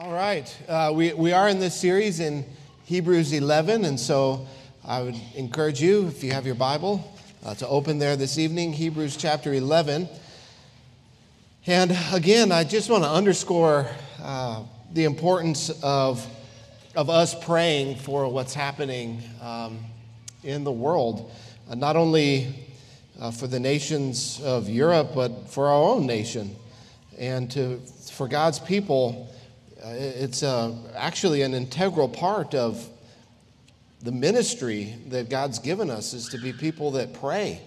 All right. Uh, we, we are in this series in Hebrews 11, and so I would encourage you, if you have your Bible, uh, to open there this evening, Hebrews chapter 11. And again, I just want to underscore uh, the importance of, of us praying for what's happening um, in the world, uh, not only uh, for the nations of Europe, but for our own nation. And to, for God's people, it's uh, actually an integral part of the ministry that God's given us is to be people that pray.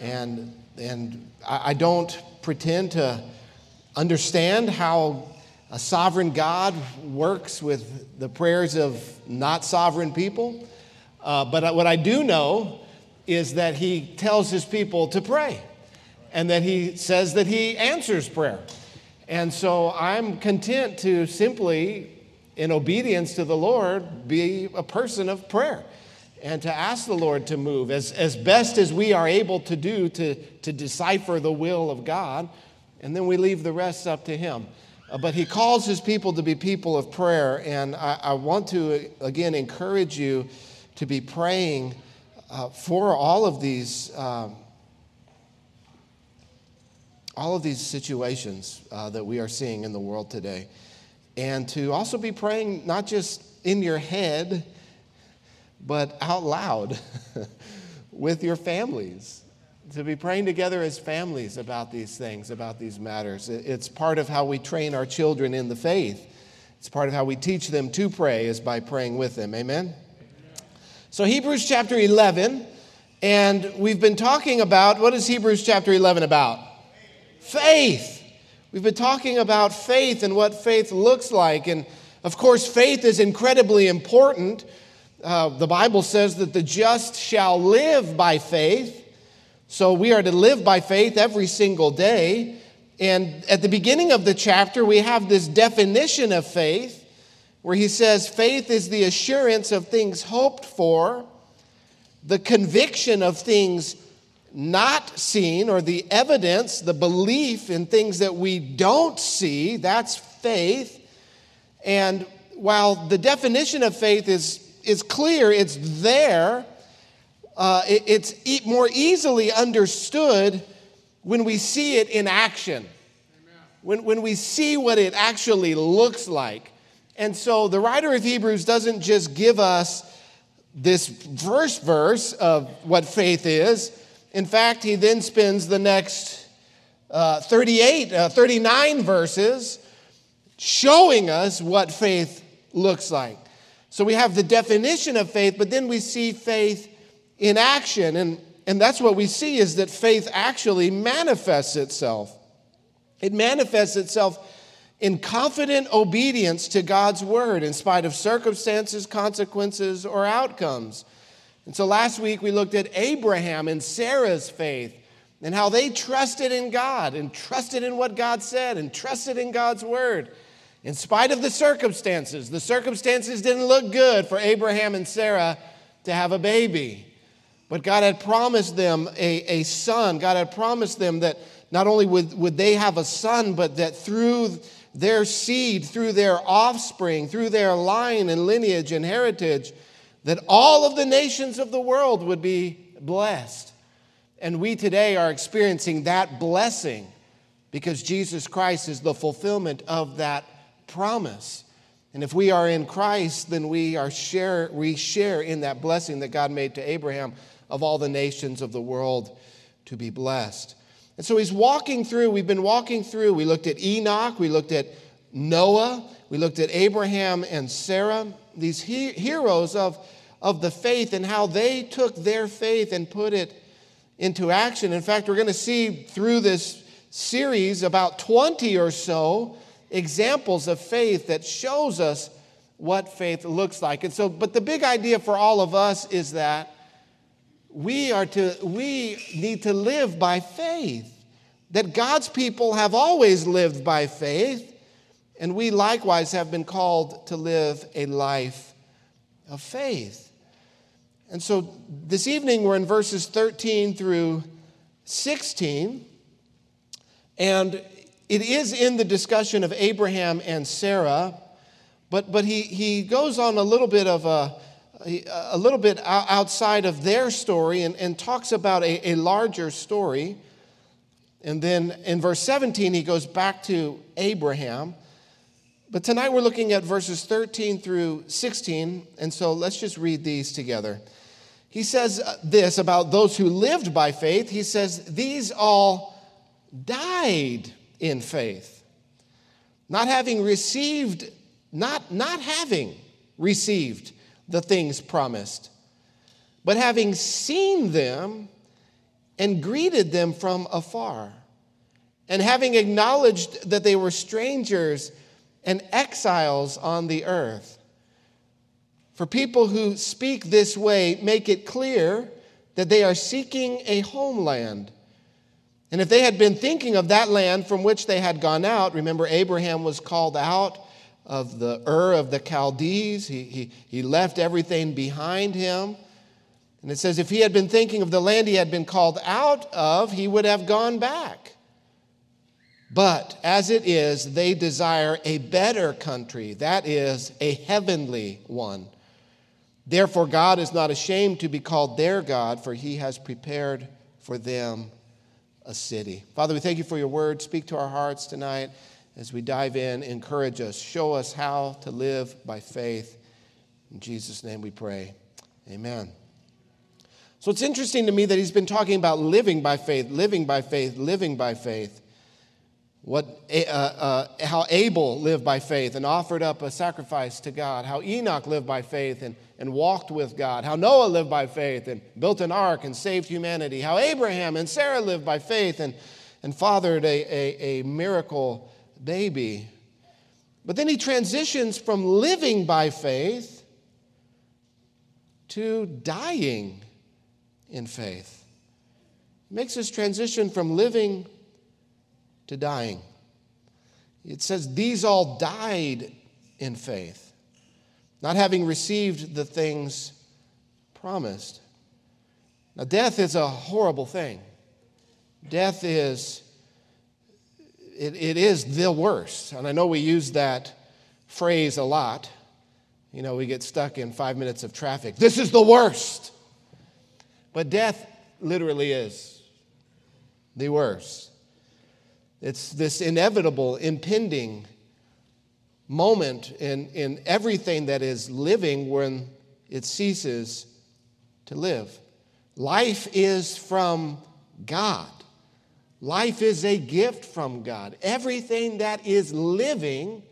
And, and I, I don't pretend to understand how a sovereign God works with the prayers of not sovereign people. Uh, but what I do know is that He tells His people to pray and that He says that He answers prayer. And so I'm content to simply, in obedience to the Lord, be a person of prayer and to ask the Lord to move as, as best as we are able to do to, to decipher the will of God. And then we leave the rest up to Him. Uh, but He calls His people to be people of prayer. And I, I want to, again, encourage you to be praying uh, for all of these. Uh, all of these situations uh, that we are seeing in the world today. And to also be praying not just in your head, but out loud with your families. To be praying together as families about these things, about these matters. It's part of how we train our children in the faith. It's part of how we teach them to pray, is by praying with them. Amen? So, Hebrews chapter 11, and we've been talking about what is Hebrews chapter 11 about? Faith. We've been talking about faith and what faith looks like. And of course, faith is incredibly important. Uh, the Bible says that the just shall live by faith. So we are to live by faith every single day. And at the beginning of the chapter, we have this definition of faith where he says, Faith is the assurance of things hoped for, the conviction of things not seen or the evidence, the belief in things that we don't see, that's faith. And while the definition of faith is, is clear, it's there, uh, it, it's e- more easily understood when we see it in action, when, when we see what it actually looks like. And so the writer of Hebrews doesn't just give us this first verse of what faith is in fact, he then spends the next uh, 38, uh, 39 verses showing us what faith looks like. So we have the definition of faith, but then we see faith in action. And, and that's what we see is that faith actually manifests itself. It manifests itself in confident obedience to God's word in spite of circumstances, consequences, or outcomes. And so last week we looked at Abraham and Sarah's faith and how they trusted in God and trusted in what God said and trusted in God's word. In spite of the circumstances, the circumstances didn't look good for Abraham and Sarah to have a baby. But God had promised them a, a son. God had promised them that not only would, would they have a son, but that through their seed, through their offspring, through their line and lineage and heritage, that all of the nations of the world would be blessed. And we today are experiencing that blessing because Jesus Christ is the fulfillment of that promise. And if we are in Christ, then we are share we share in that blessing that God made to Abraham of all the nations of the world to be blessed. And so he's walking through, we've been walking through. We looked at Enoch, we looked at Noah, we looked at Abraham and Sarah, these he- heroes of of the faith and how they took their faith and put it into action. In fact, we're going to see through this series about 20 or so examples of faith that shows us what faith looks like. And so, but the big idea for all of us is that we are to we need to live by faith. That God's people have always lived by faith, and we likewise have been called to live a life of faith. And so this evening we're in verses 13 through 16. And it is in the discussion of Abraham and Sarah. But, but he, he goes on a little bit of a, a little bit outside of their story and, and talks about a, a larger story. And then in verse 17, he goes back to Abraham. But tonight we're looking at verses 13 through 16. And so let's just read these together. He says this about those who lived by faith. He says, These all died in faith, not having received, not, not having received the things promised, but having seen them and greeted them from afar, and having acknowledged that they were strangers and exiles on the earth. For people who speak this way, make it clear that they are seeking a homeland. And if they had been thinking of that land from which they had gone out, remember, Abraham was called out of the Ur of the Chaldees. He, he, he left everything behind him. And it says, if he had been thinking of the land he had been called out of, he would have gone back. But as it is, they desire a better country, that is, a heavenly one. Therefore, God is not ashamed to be called their God, for he has prepared for them a city. Father, we thank you for your word. Speak to our hearts tonight as we dive in, encourage us, show us how to live by faith. In Jesus' name we pray. Amen. So it's interesting to me that he's been talking about living by faith, living by faith, living by faith. What, uh, uh, how Abel lived by faith and offered up a sacrifice to God, how Enoch lived by faith and, and walked with God, how Noah lived by faith and built an ark and saved humanity, how Abraham and Sarah lived by faith and, and fathered a, a, a miracle baby. But then he transitions from living by faith to dying in faith. He makes this transition from living to dying. It says, These all died in faith, not having received the things promised. Now, death is a horrible thing. Death is it, it is the worst. And I know we use that phrase a lot. You know, we get stuck in five minutes of traffic. This is the worst. But death literally is the worst. It's this inevitable, impending moment in, in everything that is living when it ceases to live. Life is from God. Life is a gift from God. Everything that is living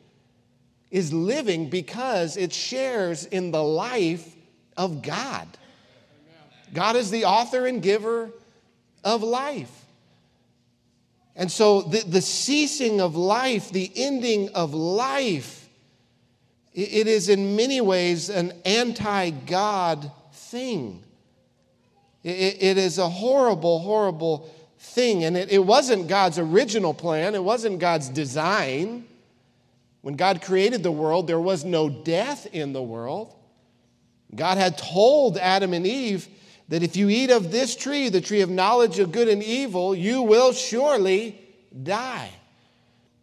is living because it shares in the life of God. God is the author and giver of life. And so the, the ceasing of life, the ending of life, it is in many ways an anti God thing. It, it is a horrible, horrible thing. And it, it wasn't God's original plan, it wasn't God's design. When God created the world, there was no death in the world. God had told Adam and Eve that if you eat of this tree, the tree of knowledge of good and evil, you will surely die.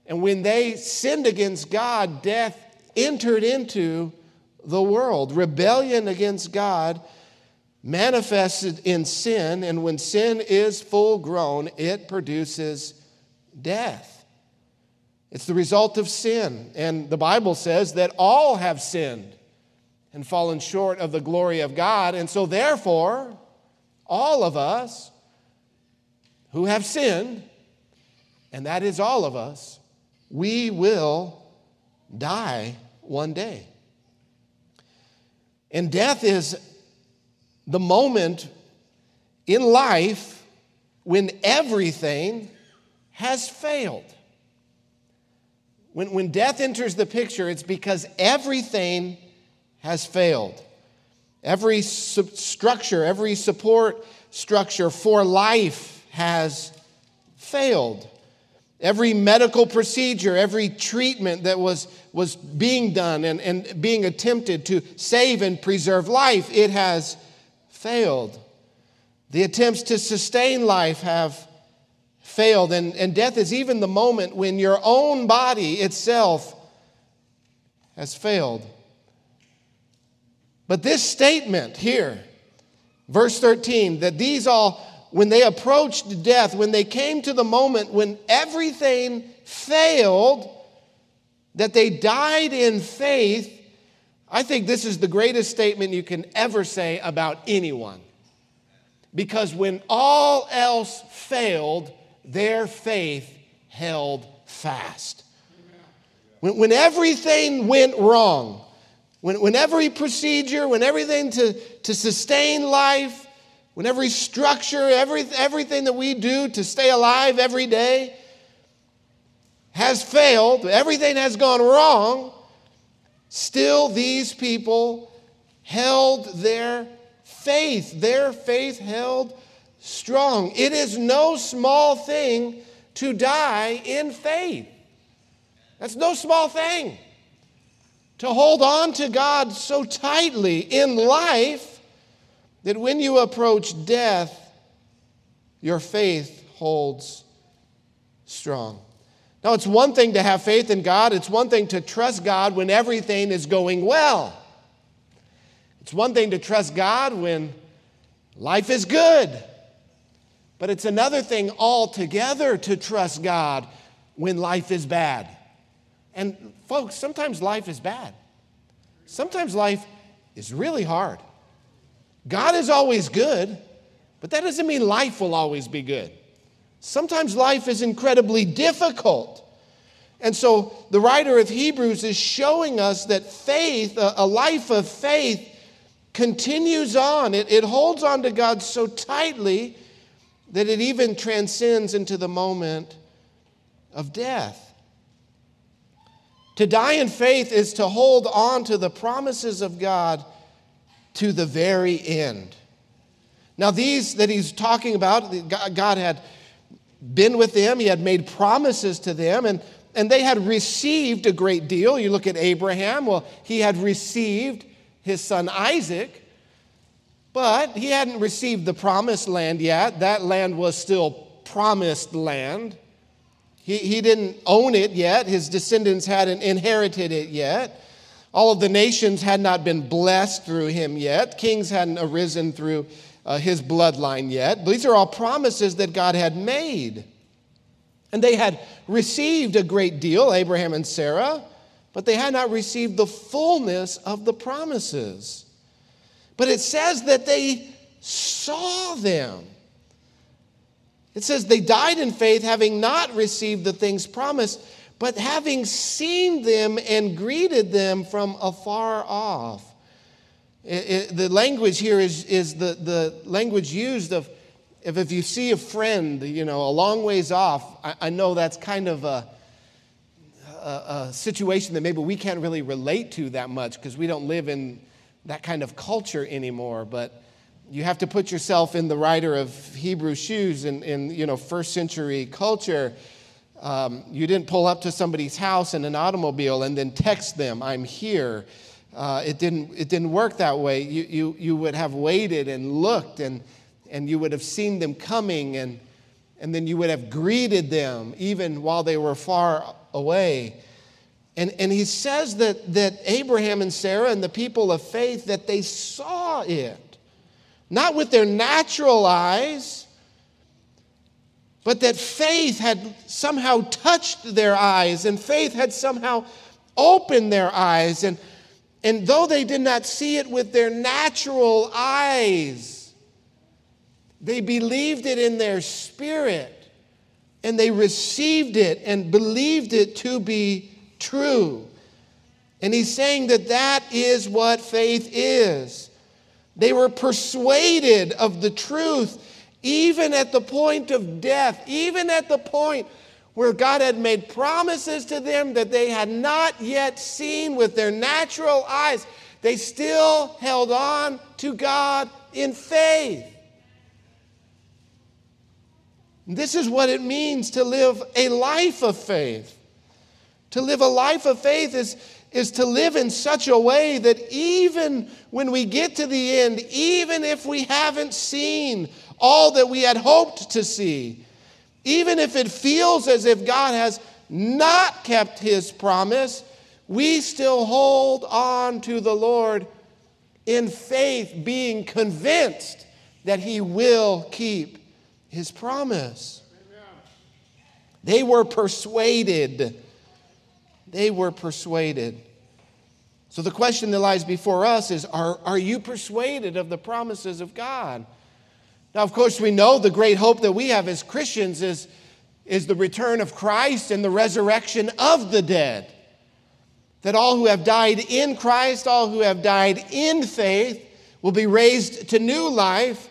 And when they sinned against God, death entered into the world. Rebellion against God manifested in sin, and when sin is full grown, it produces death. It's the result of sin. And the Bible says that all have sinned and fallen short of the glory of God. And so, therefore, all of us who have sinned, and that is all of us, we will die one day. And death is the moment in life when everything has failed. When, when death enters the picture, it's because everything has failed. Every structure, every support structure for life has failed. Every medical procedure, every treatment that was, was being done and, and being attempted to save and preserve life, it has failed. The attempts to sustain life have failed. And, and death is even the moment when your own body itself has failed. But this statement here, verse 13, that these all, when they approached death, when they came to the moment when everything failed, that they died in faith, I think this is the greatest statement you can ever say about anyone. Because when all else failed, their faith held fast. When, when everything went wrong, when, when every procedure, when everything to, to sustain life, when every structure, every, everything that we do to stay alive every day has failed, everything has gone wrong, still these people held their faith. Their faith held strong. It is no small thing to die in faith. That's no small thing. To hold on to God so tightly in life that when you approach death, your faith holds strong. Now, it's one thing to have faith in God, it's one thing to trust God when everything is going well. It's one thing to trust God when life is good. But it's another thing altogether to trust God when life is bad. And folks, sometimes life is bad. Sometimes life is really hard. God is always good, but that doesn't mean life will always be good. Sometimes life is incredibly difficult. And so the writer of Hebrews is showing us that faith, a, life of faith, continues on. It, it holds on to God so tightly that it even transcends into the moment of death. To die in faith is to hold on to the promises of God to the very end. Now, these that he's talking about, God had been with them, he had made promises to them, and, and they had received a great deal. You look at Abraham, well, he had received his son Isaac, but he hadn't received the promised land yet. That land was still promised land. He, he didn't own it yet, his descendants hadn't inherited it yet. All of the nations had not been blessed through him yet. Kings hadn't arisen through uh, his bloodline yet. These are all promises that God had made. And they had received a great deal, Abraham and Sarah, but they had not received the fullness of the promises. But it says that they saw them. It says they died in faith, having not received the things promised, but having seen them and greeted them from afar off. It, it, the language here is, is the, the language used of if, if you see a friend, you know, a long ways off, I, I know that's kind of a, a, a, situation that maybe we can't really relate to that much because we don't live in that kind of culture anymore. But you have to put yourself in the writer of Hebrew shoes in, in you know, first century culture. Um, you didn't pull up to somebody's house in an automobile and then text them, I'm here. Uh, it, didn't, it didn't work that way. You, you, you would have waited and looked, and, and you would have seen them coming, and, and then you would have greeted them even while they were far away. And, and he says that, that Abraham and Sarah and the people of faith, that they saw it. Not with their natural eyes, but that faith had somehow touched their eyes and faith had somehow opened their eyes. And and though they did not see it with their natural eyes, they believed it in their spirit and they received it and believed it to be true. And he's saying that that is what faith is. They were persuaded of the truth even at the point of death, even at the point where God had made promises to them that they had not yet seen with their natural eyes, they still held on to God in faith. This is what it means to live a life of faith. To live a life of faith is, is to live in such a way that even when we get to the end, even if we haven't seen all that we had hoped to see, even if it feels as if God has not kept his promise, we still hold on to the Lord in faith, being convinced that He will keep His promise. They were persuaded. They were persuaded. So the question that lies before us is are, are you persuaded of the promises of God? Now, of course, we know the great hope that we have as Christians is, is the return of Christ and the resurrection of the dead. That all who have died in Christ, all who have died in faith, will be raised to new life,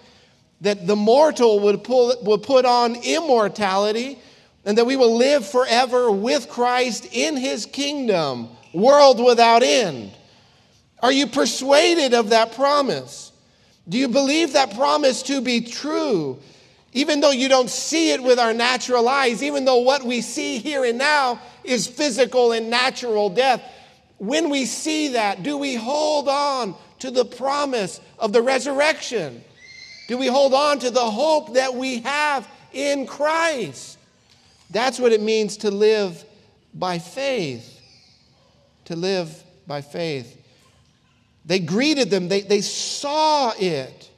that the mortal would, pull, would put on immortality, and that we will live forever with Christ in his kingdom, world without end. Are you persuaded of that promise? Do you believe that promise to be true? Even though you don't see it with our natural eyes, even though what we see here and now is physical and natural death, when we see that, do we hold on to the promise of the resurrection? Do we hold on to the hope that we have in Christ? That's what it means to live by faith. To live by faith. They greeted them, they, they saw it.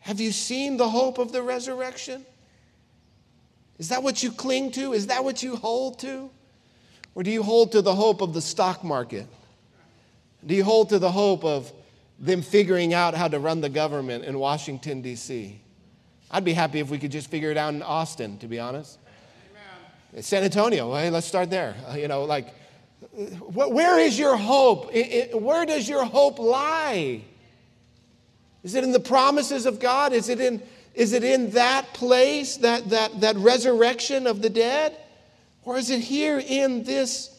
Have you seen the hope of the resurrection? Is that what you cling to? Is that what you hold to? Or do you hold to the hope of the stock market? Do you hold to the hope of them figuring out how to run the government in Washington, D.C.? I'd be happy if we could just figure it out in Austin, to be honest. San Antonio, let's start there. Uh, you know, like, where is your hope? Where does your hope lie? Is it in the promises of God? Is it in, is it in that place, that, that, that resurrection of the dead? Or is it here in this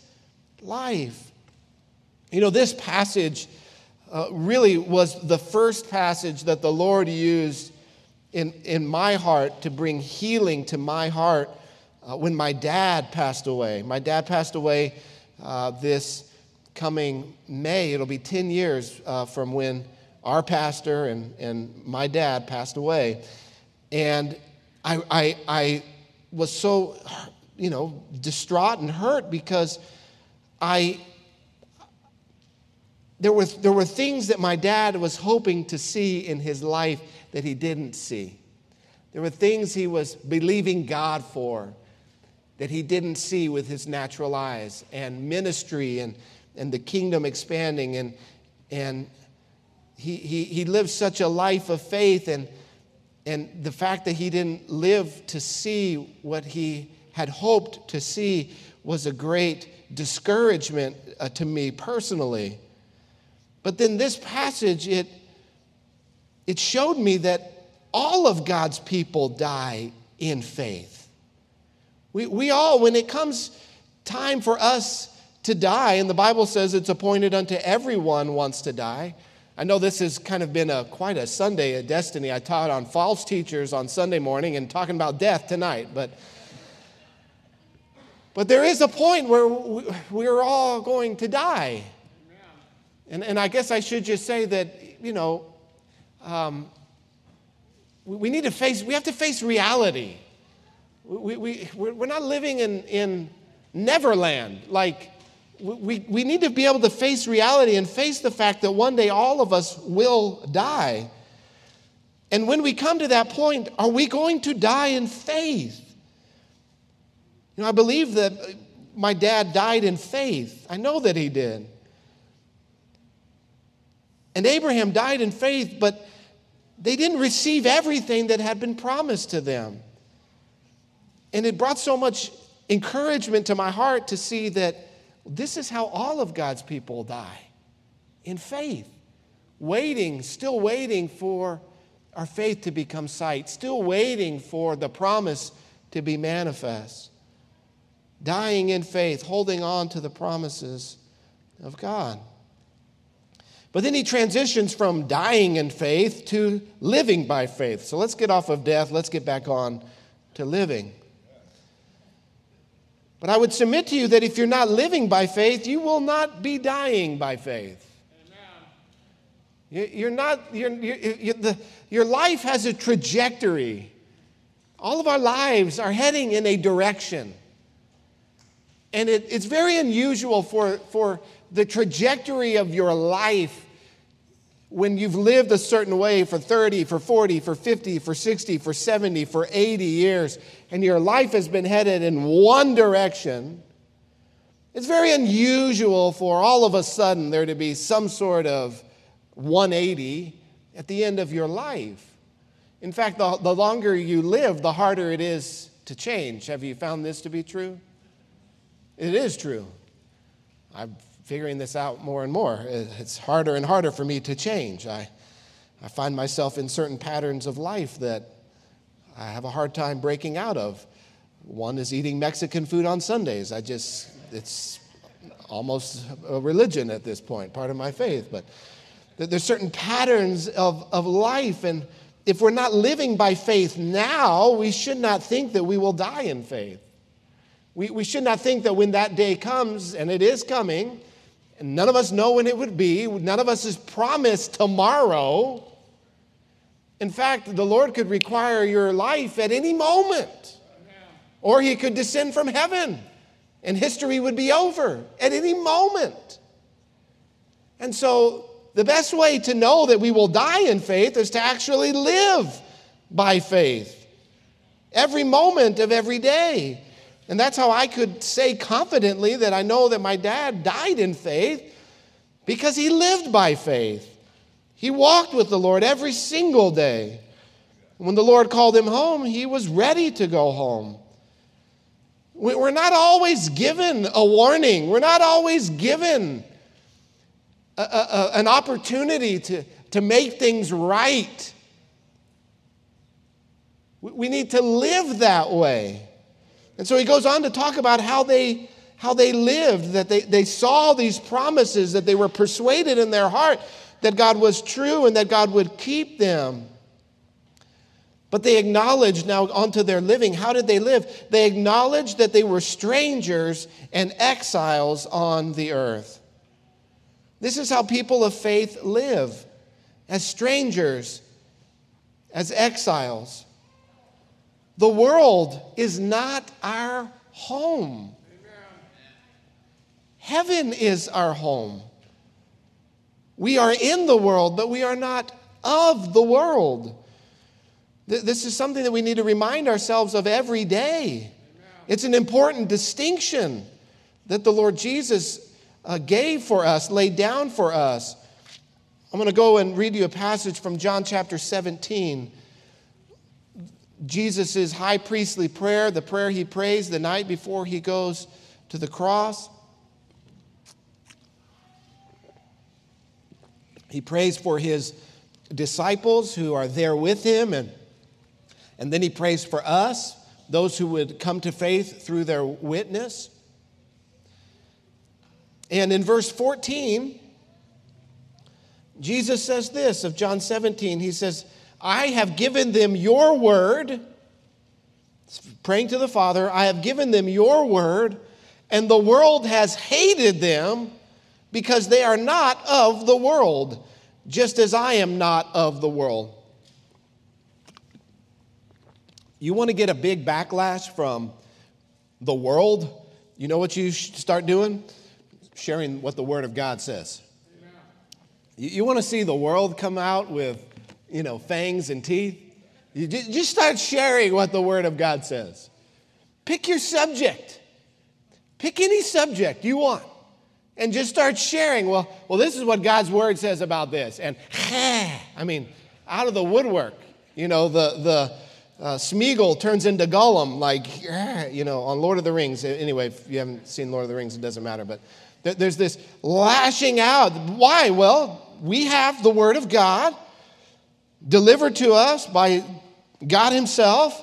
life? You know, this passage uh, really was the first passage that the Lord used in, in my heart to bring healing to my heart uh, when my dad passed away. My dad passed away uh, this coming May. It'll be 10 years uh, from when our pastor and, and my dad passed away. And I, I, I was so, you know, distraught and hurt because I, there were, there were things that my dad was hoping to see in his life that he didn't see. There were things he was believing God for that he didn't see with his natural eyes, and ministry and, and the kingdom expanding. And, and he, he, he lived such a life of faith, and, and the fact that he didn't live to see what he had hoped to see was a great discouragement uh, to me personally. But then this passage, it, it showed me that all of God's people die in faith. We, we all, when it comes time for us to die, and the Bible says it's appointed unto everyone wants to die. I know this has kind of been a quite a Sunday at Destiny. I taught on false teachers on Sunday morning and talking about death tonight, but but there is a point where we're all going to die. And, and I guess I should just say that, you know, um, we need to face, we have to face reality. We, we, we're not living in, in Neverland. Like, we, we need to be able to face reality and face the fact that one day all of us will die. And when we come to that point, are we going to die in faith? You know, I believe that my dad died in faith. I know that he did. And Abraham died in faith, but they didn't receive everything that had been promised to them. And it brought so much encouragement to my heart to see that this is how all of God's people die in faith, waiting, still waiting for our faith to become sight, still waiting for the promise to be manifest, dying in faith, holding on to the promises of God. But then he transitions from dying in faith to living by faith. So let's get off of death, let's get back on to living. But I would submit to you that if you're not living by faith, you will not be dying by faith. Amen. You're not, you're, you're, you're, the, your life has a trajectory. All of our lives are heading in a direction. And it, it's very unusual for, for the trajectory of your life when you've lived a certain way for 30, for 40, for 50, for 60, for 70, for 80 years, and your life has been headed in one direction, it's very unusual for all of a sudden there to be some sort of 180 at the end of your life. In fact, the, the longer you live, the harder it is to change. Have you found this to be true? It is true. I'm figuring this out more and more. Uh, it's harder and harder for me to change. I, I find myself in certain patterns of life that I have a hard time breaking out of. One is eating Mexican food on Sundays. I just, it's almost a religion at this point, part of my faith. But there's certain patterns of, of life. And if we're not living by faith now, we should not think that we will die in faith. We, we should not think that when that day comes, and it is coming, and none of us know when it would be, none of us is promised tomorrow. In fact, the Lord could require your life at any moment, or He could descend from heaven, and history would be over at any moment. And so, the best way to know that we will die in faith is to actually live by faith every moment of every day. And that's how I could say confidently that I know that my dad died in faith because he lived by faith. He walked with the Lord every single day. When the Lord called him home, he was ready to go home. We're not always given a warning, we're not always given a, a, an opportunity to, to make things right. We need to live that way. And so he goes on to talk about how they, how they lived, that they, they saw these promises, that they were persuaded in their heart that God was true and that God would keep them. But they acknowledged now onto their living. How did they live? They acknowledged that they were strangers and exiles on the earth. This is how people of faith live as strangers, as exiles. The world is not our home. Heaven is our home. We are in the world, but we are not of the world. This is something that we need to remind ourselves of every day. It's an important distinction that the Lord Jesus uh, gave for us, laid down for us. I'm going to go and read you a passage from John chapter 17. Jesus' high priestly prayer, the prayer he prays the night before he goes to the cross. He prays for his disciples who are there with him, and, and then he prays for us, those who would come to faith through their witness. And in verse 14, Jesus says this of John 17. He says, I have given them your word, praying to the Father, I have given them your word, and the world has hated them because they are not of the world, just as I am not of the world. You want to get a big backlash from the world? You know what you start doing? Sharing what the Word of God says. You, you want to see the world come out with you know, fangs and teeth. You just start sharing what the Word of God says. Pick your subject. Pick any subject you want and just start sharing. Well, well, this is what God's Word says about this. And I mean, out of the woodwork, you know, the, the uh, Smeagol turns into Gollum, like, you know, on Lord of the Rings. Anyway, if you haven't seen Lord of the Rings, it doesn't matter. But there's this lashing out. Why? Well, we have the Word of God delivered to us by God Himself,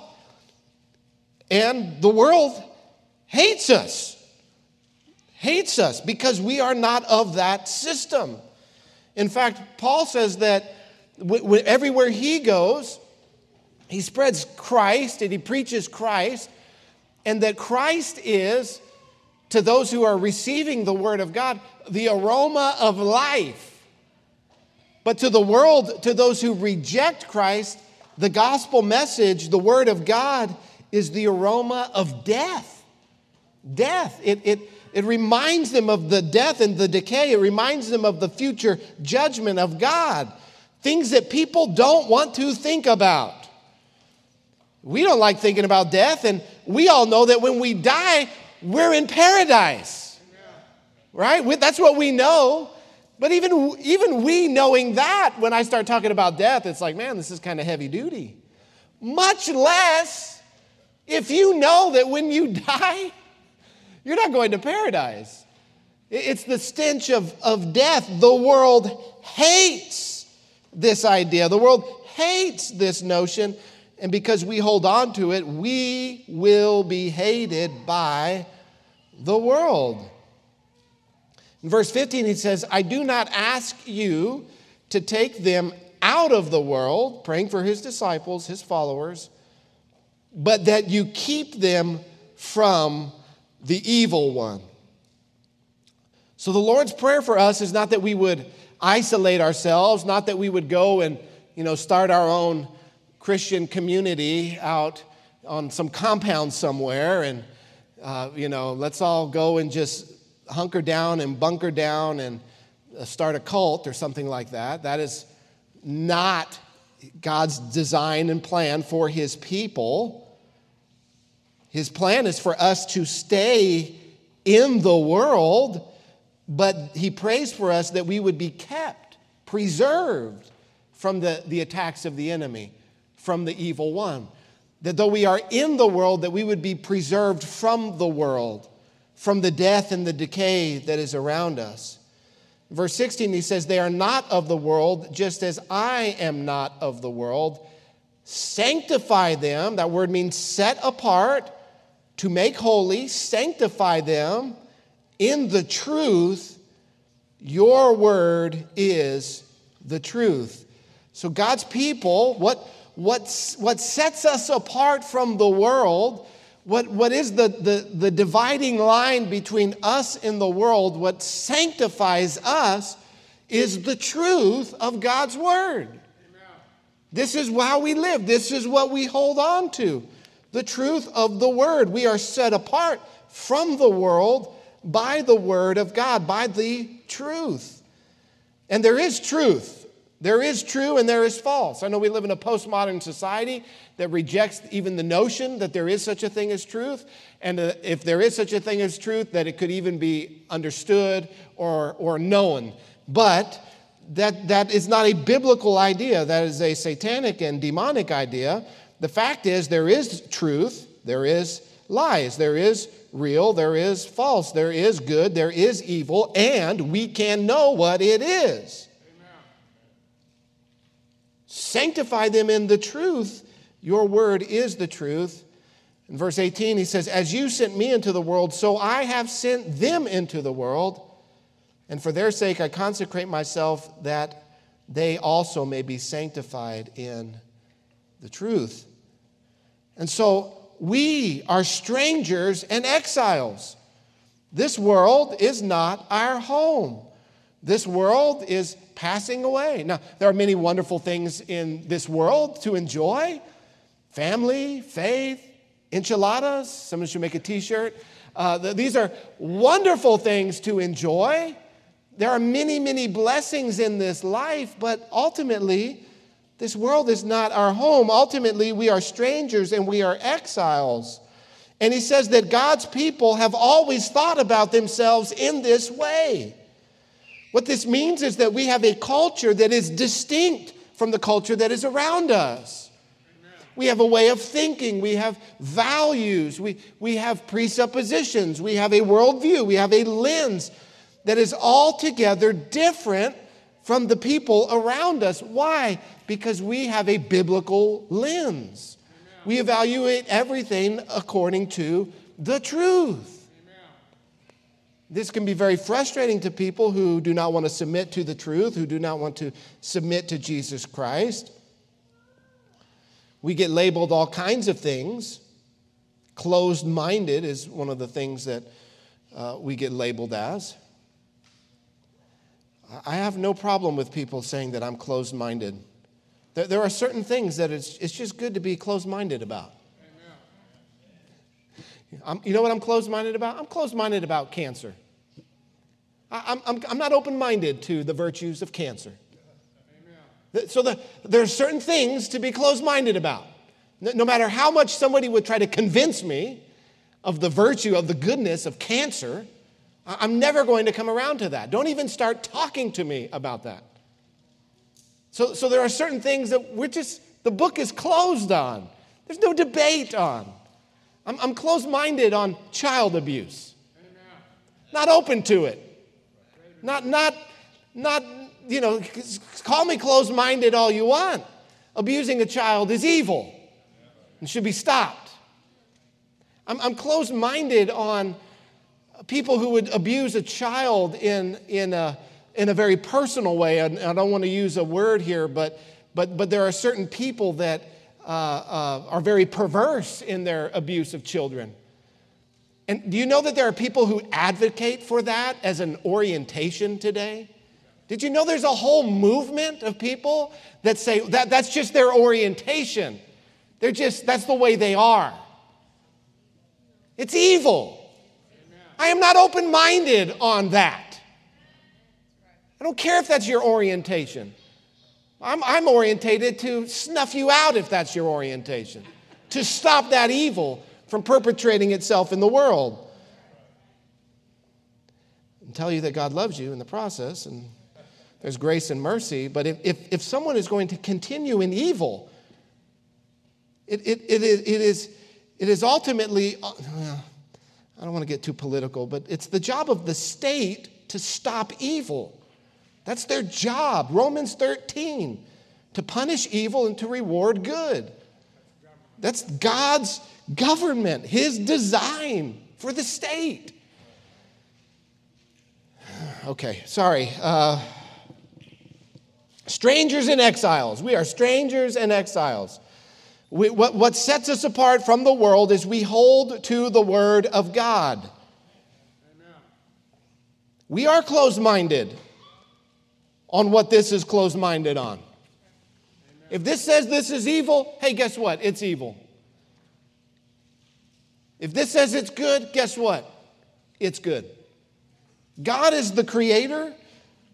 and the world hates us. Hates us because we are not of that system. In fact, Paul says that everywhere he goes, he spreads Christ and he preaches Christ, and that Christ is, to those who are receiving the Word of God, the aroma of life. But to the world, to those who reject Christ, the gospel message, the word of God, is the aroma of death. death. It, it, it reminds them of the death and the decay. It reminds them of the future judgment of God. Things that people don't want to think about. We don't like thinking about death, and we all know that when we die, we're in paradise. Right? That's what we know. But even, even we knowing that, when I start talking about death, it's like, man, this is kind of heavy duty. Much less if you know that when you die, you're not going to paradise. It's the stench of, of death. The world hates this idea, the world hates this notion. And because we hold on to it, we will be hated by the world. In verse 15, he says, I do not ask you to take them out of the world, praying for his disciples, his followers, but that you keep them from the evil one. So the Lord's prayer for us is not that we would isolate ourselves, not that we would go and, you know, start our own Christian community out on some compound somewhere and, uh, you know, let's all go and just hunker down and bunker down and uh, start a cult or something like that. That is not God's design and plan for his people. His plan is for us to stay in the world, but he prays for us that we would be kept, preserved from the, the attacks of the enemy from the evil one. That though we are in the world, that we would be preserved from the world, from the death and the decay that is around us. Verse 16, he says, They are not of the world, just as I am not of the world. Sanctify them, that word means set apart, to make holy, sanctify them in the truth. Your word is the truth. So, God's people, what, what's, what sets us apart from the world, what, what is the, the, the dividing line between us and the world, what sanctifies us is the truth of God's word. Amen. This is how we live, this is what we hold on to the truth of the word. We are set apart from the world by the word of God, by the truth. And there is truth. There is true and there is false. I know we live in a postmodern society that rejects even the notion that there is such a thing as truth. And uh, if there is such a thing as truth, that it could even be understood or, or known. But that, that is not a biblical idea, that is a satanic and demonic idea. The fact is, there is truth, there is lies, there is real, there is false, there is good, there is evil, and we can know what it is. Sanctify them in the truth. Your word is the truth. In verse 18, he says, As you sent me into the world, so I have sent them into the world. And for their sake, I consecrate myself that they also may be sanctified in the truth. And so we are strangers and exiles. This world is not our home. This world is passing away. Now, there are many wonderful things in this world to enjoy family, faith, enchiladas. Someone should make a t shirt. Uh, these are wonderful things to enjoy. There are many, many blessings in this life, but ultimately, this world is not our home. Ultimately, we are strangers and we are exiles. And he says that God's people have always thought about themselves in this way. What this means is that we have a culture that is distinct from the culture that is around us. We have a way of thinking, we have values, we, we have presuppositions, we have a worldview, we have a lens that is altogether different from the people around us. Why? Because we have a biblical lens. We evaluate everything according to the truth. This can be very frustrating to people who do not want to submit to the truth, who do not want to submit to Jesus Christ. We get labeled all kinds of things. Closed minded is one of the things that uh, we get labeled as. I have no problem with people saying that I'm closed minded. There, are certain things that it's, it's just good to be closed minded about. I'm, you know what I'm closed minded about? I'm closed minded about cancer. I, I'm, I'm not open minded to the virtues of cancer. So the, there are certain things to be closed minded about. No, no matter how much somebody would try to convince me of the virtue, of the goodness of cancer, I'm never going to come around to that. Don't even start talking to me about that. So, so there are certain things that we're just, the book is closed on. There's no debate on. I'm, I'm closed minded on child abuse. Not open to it. Not, not, not, you know, call me closed minded all you want. Abusing a child is evil and should be stopped. I'm, I'm closed minded on people who would abuse a child in, in, a, in a very personal way. And I don't want to use a word here, but, but, but there are certain people that uh, uh, are very perverse in their abuse of children. And do you know that there are people who advocate for that as an orientation today? Did you know there's a whole movement of people that say that that's just their orientation? They're just, that's the way they are. It's evil. I am not open minded on that. I don't care if that's your orientation. I'm, I'm orientated to snuff you out if that's your orientation, to stop that evil from perpetrating itself in the world. And tell you that God loves you in the process and there's grace and mercy. But if, if, if someone is going to continue in evil, it, it, it, is, it, is, it is ultimately, uh, I don't want to get too political, but it's the job of the state to stop evil. That's their job. Romans 13, to punish evil and to reward good. That's God's government, His design for the state. Okay, sorry. Uh, strangers and exiles. We are strangers and exiles. We, what, what sets us apart from the world is we hold to the Word of God. We are closed minded on what this is closed minded on. If this says this is evil, hey, guess what? It's evil. If this says it's good, guess what? It's good. God is the creator,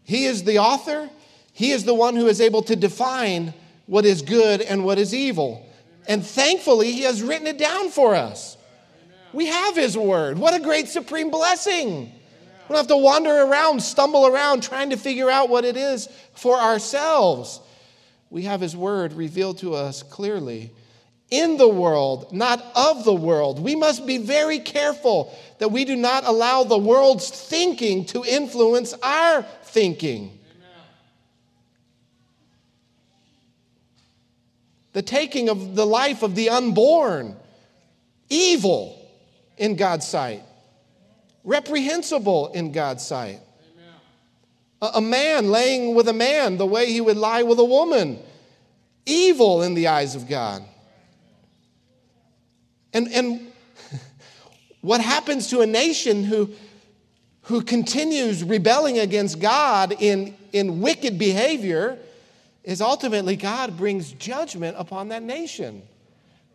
He is the author, He is the one who is able to define what is good and what is evil. And thankfully, He has written it down for us. We have His Word. What a great supreme blessing. We don't have to wander around, stumble around, trying to figure out what it is for ourselves. We have His Word revealed to us clearly in the world, not of the world. We must be very careful that we do not allow the world's thinking to influence our thinking. the taking of the life of the unborn, evil in God's sight, reprehensible in God's sight. A, man laying with a man the way he would lie with a woman, evil in the eyes of God. And, and what happens to a nation who, who continues rebelling against God in, in wicked behavior? is ultimately God brings judgment upon that nation.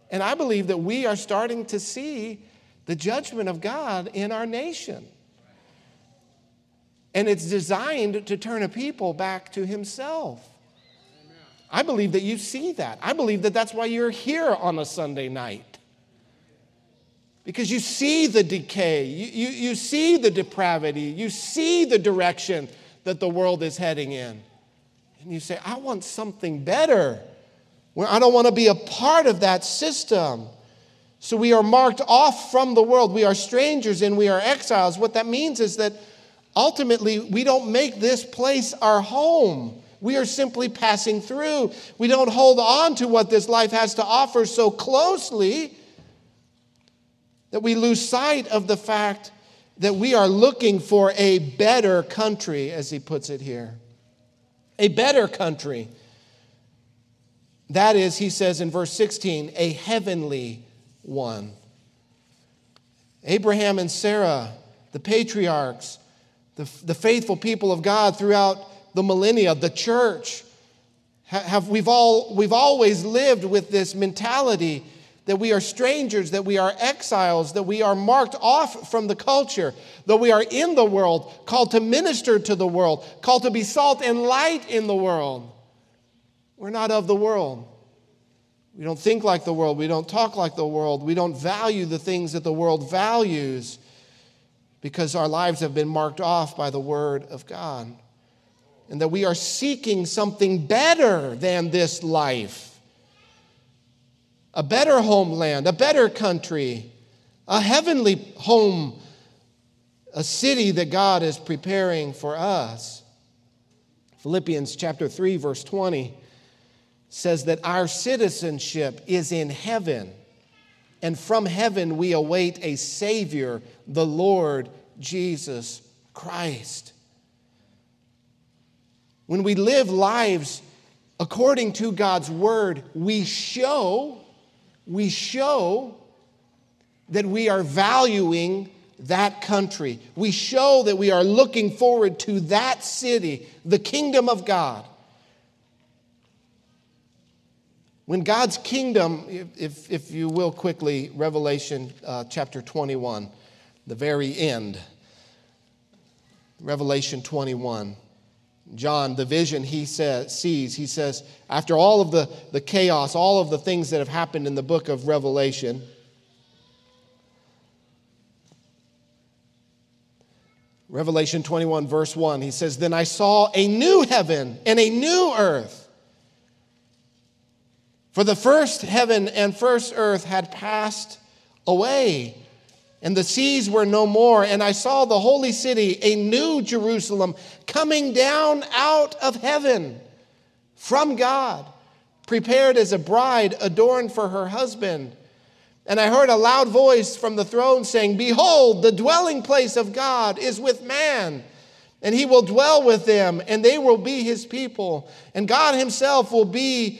And I believe that we are starting to see the judgment of God in our nation. And it's designed to turn a people back to Himself. I believe that you see that. I believe that that's why you're here on a Sunday night. Because you see the decay, you, you, you see the depravity, you see the direction that the world is heading in and you say, I want something better. I don't want to be a part of that system. So we are marked off from the world. We are strangers and we are exiles. What that means is that ultimately we don't make this place our home. We are simply passing through. We don't hold on to what this life has to offer so closely that we lose sight of the fact that we are looking for a better country, as he puts it here a better country. That is, he says in verse 16, a heavenly one. Abraham and Sarah, the patriarchs, the, the faithful people of God throughout the millennia, the church, have, we've, all, we've always lived with this mentality that we are strangers, that we are exiles, that we are marked off from the culture, that we are in the world, called to minister to the world, called to be salt and light in the world. We're not of the world. We don't think like the world. We don't talk like the world. We don't value the things that the world values because our lives have been marked off by the Word of God. And that we are seeking something better than this life a better homeland, a better country, a heavenly home, a city that God is preparing for us. Philippians chapter 3 verse 20 says that our citizenship is in heaven and from heaven we await a savior, the Lord Jesus Christ. When we live lives according to God's word, we show we show that we are valuing that country. We show that we are looking forward to that city, the kingdom of God. When God's kingdom, if, if you will quickly, Revelation uh, chapter 21, the very end. Revelation 21. John, the vision he says, sees, he says, after all of the, the chaos, all of the things that have happened in the book of Revelation, Revelation 21, verse 1, he says, Then I saw a new heaven and a new earth. For the first heaven and first earth had passed away and the seas were no more. And I saw the holy city, a new Jerusalem, coming down out of heaven from God, prepared as a bride adorned for her husband. And I heard a loud voice from the throne saying, Behold, the dwelling place of God is with man, and he will dwell with them, and they will be his people. And God himself will be,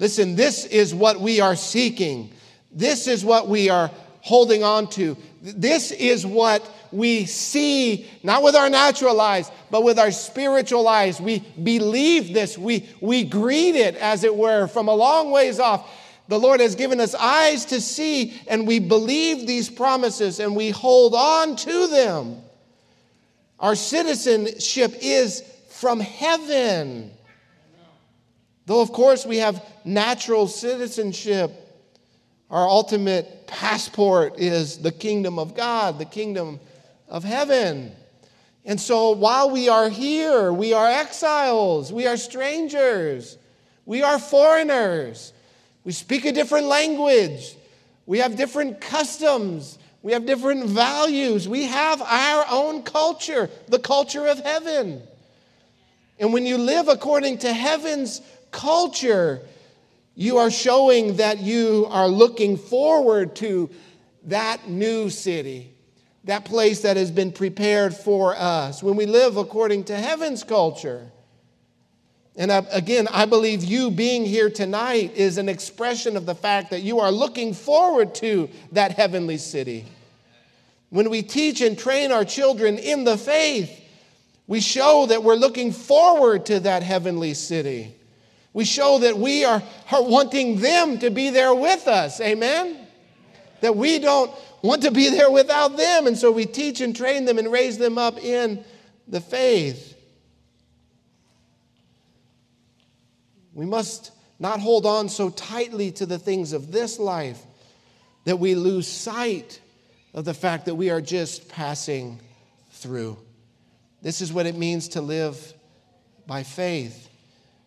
Listen, this is what we are seeking. This is what we are holding on to. This is what we see, not with our natural eyes, but with our spiritual eyes. We believe this. We, we greet it, as it were, from a long ways off. The Lord has given us eyes to see, and we believe these promises and we hold on to them. Our citizenship is from heaven. Though, of course, we have natural citizenship our ultimate passport is the kingdom of God, the kingdom of heaven. And so while we are here, we are exiles, we are strangers, we are foreigners, we speak a different language, we have different customs, we have different values, we have our own culture, the culture of heaven. And when you live according to heaven's culture, you are showing that you are looking forward to that new city, that place that has been prepared for us. When we live according to heaven's culture, and again, I believe you being here tonight is an expression of the fact that you are looking forward to that heavenly city. When we teach and train our children in the faith, we show that we're looking forward to that heavenly city. We show that we are, wanting them to be there with us. Amen? That we don't want to be there without them. And so we teach and train them and raise them up in the faith. We must not hold on so tightly to the things of this life that we lose sight of the fact that we are just passing through. This is what it means to live by faith.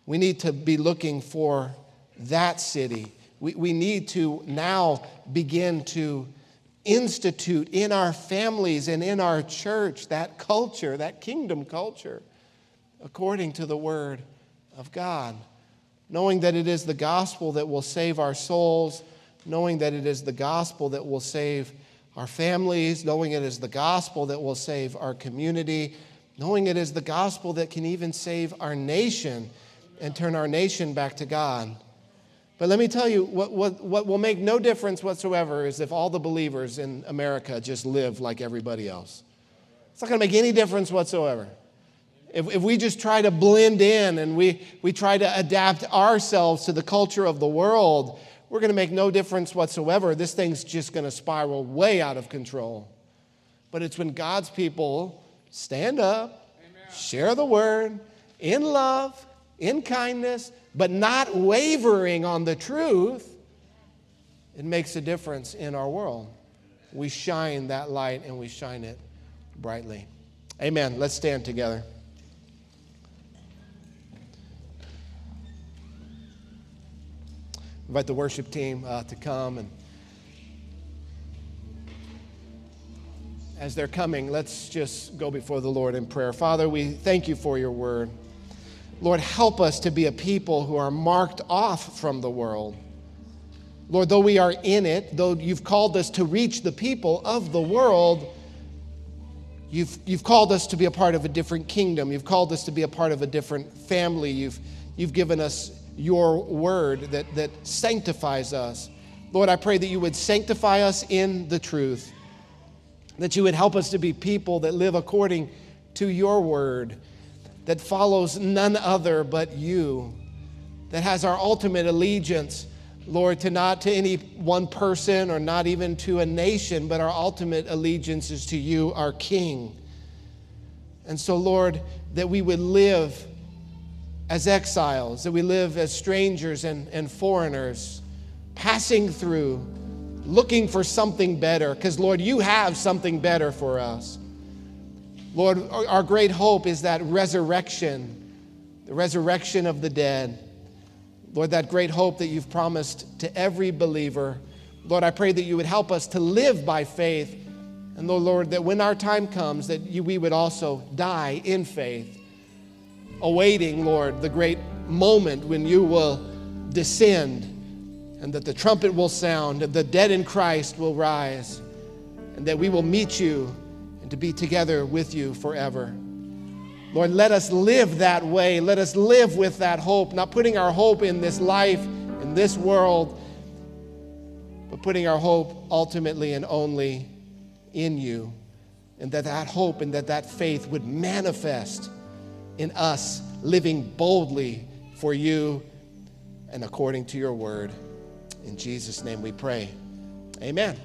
We need to be looking for that city. We, we need to now begin to institute in our families and in our church that culture, that kingdom culture, according to the Word of God. Knowing that it is the gospel that will save our souls, knowing that it is the gospel that will save our families, knowing it is the gospel that will save our community, knowing it is the gospel that can even save our nation and turn our nation back to God. But let me tell you, what, what, what will make no difference whatsoever is if all the believers in America just live like everybody else. It's not going to make any difference whatsoever. If, if we just try to blend in and we, we try to adapt ourselves to the culture of the world, we're going to make no difference whatsoever. This thing's just going to spiral way out of control. But it's when God's people stand up, Amen. share the word in love, in kindness, but not wavering on the truth, it makes a difference in our world. We shine that light and we shine it brightly. Amen. Let's stand together. Invite the worship team uh, to come and as they're coming, let's just go before the Lord in prayer. Father, we thank you for your word. Lord, help us to be a people who are marked off from the world. Lord, though we are in it, though you've called us to reach the people of the world, you've, you've called us to be a part of a different kingdom. You've called us to be a part of a different family. You've, you've given us your word that, that sanctifies us. Lord, I pray that you would sanctify us in the truth, that you would help us to be people that live according to your word that follows none other but you, that has our ultimate allegiance, Lord, to not to any one person or not even to a nation, but our ultimate allegiance is to you, our King. And so, Lord, that we would live as exiles, that we live as strangers and, and foreigners, passing through, looking for something better, because, Lord, you have something better for us. Lord, our great hope is that resurrection, the resurrection of the dead. Lord, that great hope that you've promised to every believer. Lord, I pray that you would help us to live by faith. And Lord, that when our time comes, that you, we would also die in faith, awaiting, Lord, the great moment when you will descend and that the trumpet will sound and the dead in Christ will rise and that we will meet you to be together with you forever. Lord, let us live that way. Let us live with that hope, not putting our hope in this life, in this world, but putting our hope ultimately and only in you. And that that hope and that that faith would manifest in us living boldly for you and according to your word. In Jesus' name we pray. Amen.